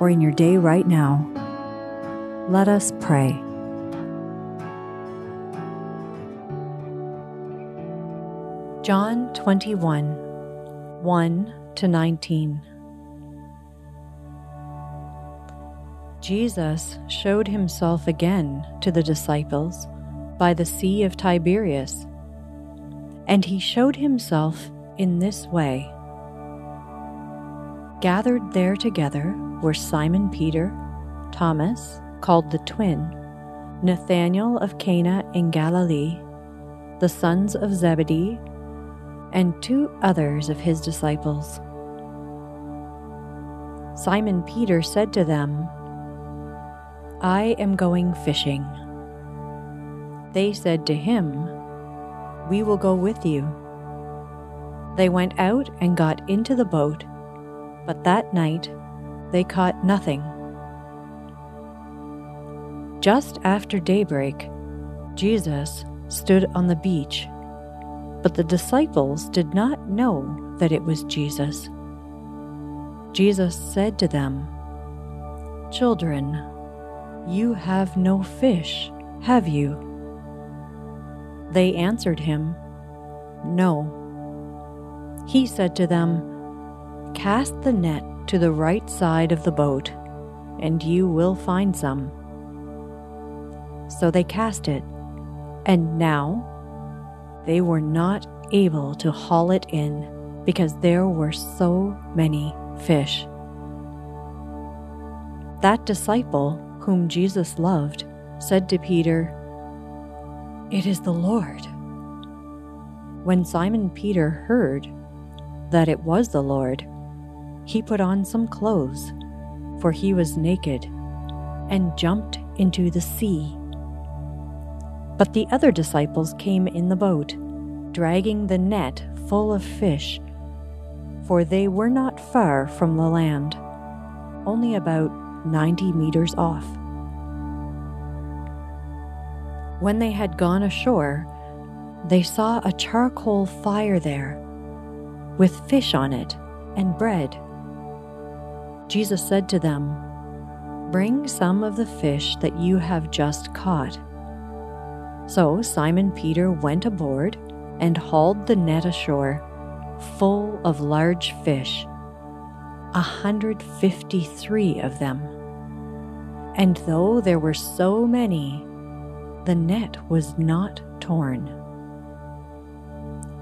or in your day right now, let us pray. John 21 1 to 19. Jesus showed himself again to the disciples by the Sea of Tiberias. And he showed himself in this way. Gathered there together were Simon Peter, Thomas, called the twin, Nathanael of Cana in Galilee, the sons of Zebedee, and two others of his disciples. Simon Peter said to them, I am going fishing. They said to him, We will go with you. They went out and got into the boat, but that night they caught nothing. Just after daybreak, Jesus stood on the beach, but the disciples did not know that it was Jesus. Jesus said to them, Children, you have no fish, have you? They answered him, No. He said to them, Cast the net to the right side of the boat, and you will find some. So they cast it, and now they were not able to haul it in because there were so many fish. That disciple whom Jesus loved, said to Peter, It is the Lord. When Simon Peter heard that it was the Lord, he put on some clothes, for he was naked, and jumped into the sea. But the other disciples came in the boat, dragging the net full of fish, for they were not far from the land, only about ninety meters off. When they had gone ashore, they saw a charcoal fire there, with fish on it and bread. Jesus said to them, Bring some of the fish that you have just caught. So Simon Peter went aboard and hauled the net ashore, full of large fish, a hundred fifty three of them. And though there were so many, the net was not torn.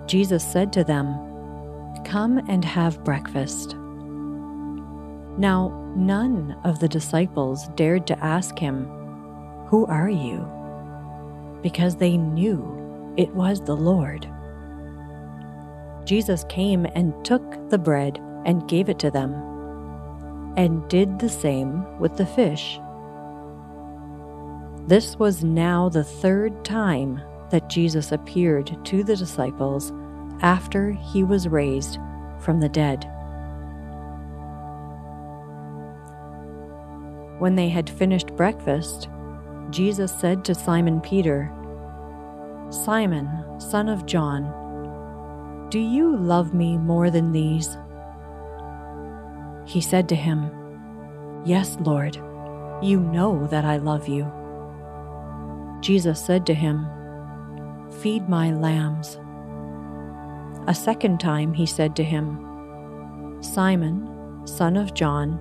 Jesus said to them, Come and have breakfast. Now, none of the disciples dared to ask him, Who are you? Because they knew it was the Lord. Jesus came and took the bread and gave it to them, and did the same with the fish. This was now the third time that Jesus appeared to the disciples after he was raised from the dead. When they had finished breakfast, Jesus said to Simon Peter, Simon, son of John, do you love me more than these? He said to him, Yes, Lord, you know that I love you. Jesus said to him, Feed my lambs. A second time he said to him, Simon, son of John,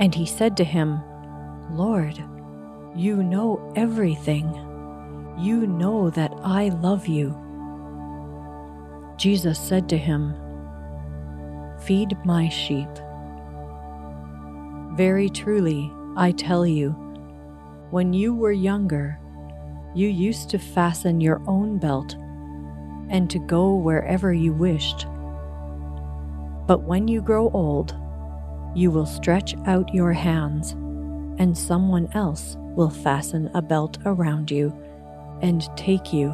And he said to him, Lord, you know everything. You know that I love you. Jesus said to him, Feed my sheep. Very truly, I tell you, when you were younger, you used to fasten your own belt and to go wherever you wished. But when you grow old, you will stretch out your hands, and someone else will fasten a belt around you and take you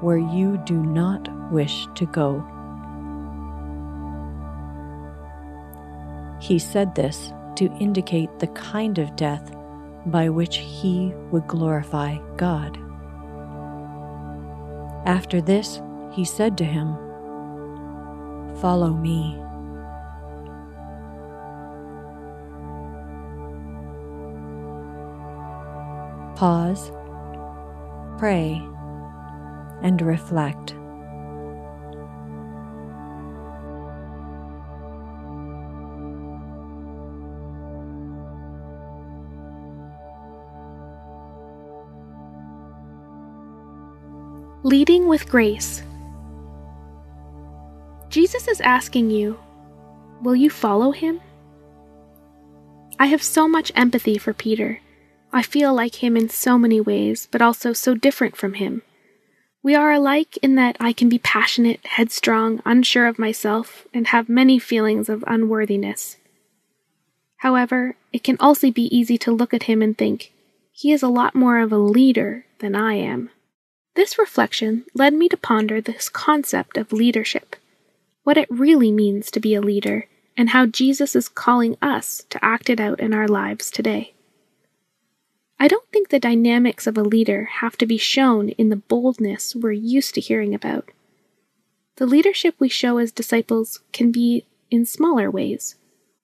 where you do not wish to go. He said this to indicate the kind of death by which he would glorify God. After this, he said to him, Follow me. Pause, pray, and reflect. Leading with Grace. Jesus is asking you, Will you follow him? I have so much empathy for Peter I feel like him in so many ways, but also so different from him. We are alike in that I can be passionate, headstrong, unsure of myself, and have many feelings of unworthiness. However, it can also be easy to look at him and think, he is a lot more of a leader than I am. This reflection led me to ponder this concept of leadership, what it really means to be a leader, and how Jesus is calling us to act it out in our lives today. I don't think the dynamics of a leader have to be shown in the boldness we're used to hearing about. The leadership we show as disciples can be in smaller ways,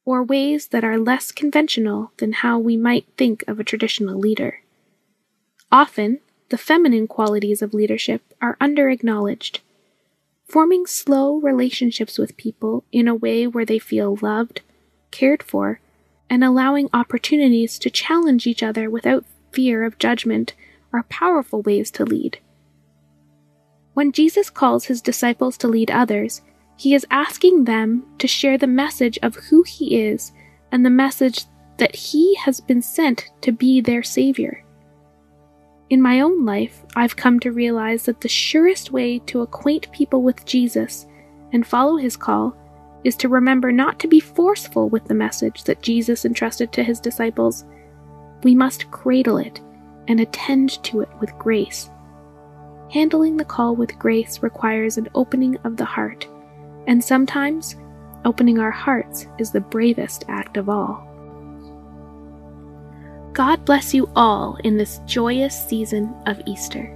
or ways that are less conventional than how we might think of a traditional leader. Often, the feminine qualities of leadership are under acknowledged. Forming slow relationships with people in a way where they feel loved, cared for, and allowing opportunities to challenge each other without fear of judgment are powerful ways to lead. When Jesus calls his disciples to lead others, he is asking them to share the message of who he is and the message that he has been sent to be their Savior. In my own life, I've come to realize that the surest way to acquaint people with Jesus and follow his call is to remember not to be forceful with the message that Jesus entrusted to his disciples. We must cradle it and attend to it with grace. Handling the call with grace requires an opening of the heart, and sometimes opening our hearts is the bravest act of all. God bless you all in this joyous season of Easter.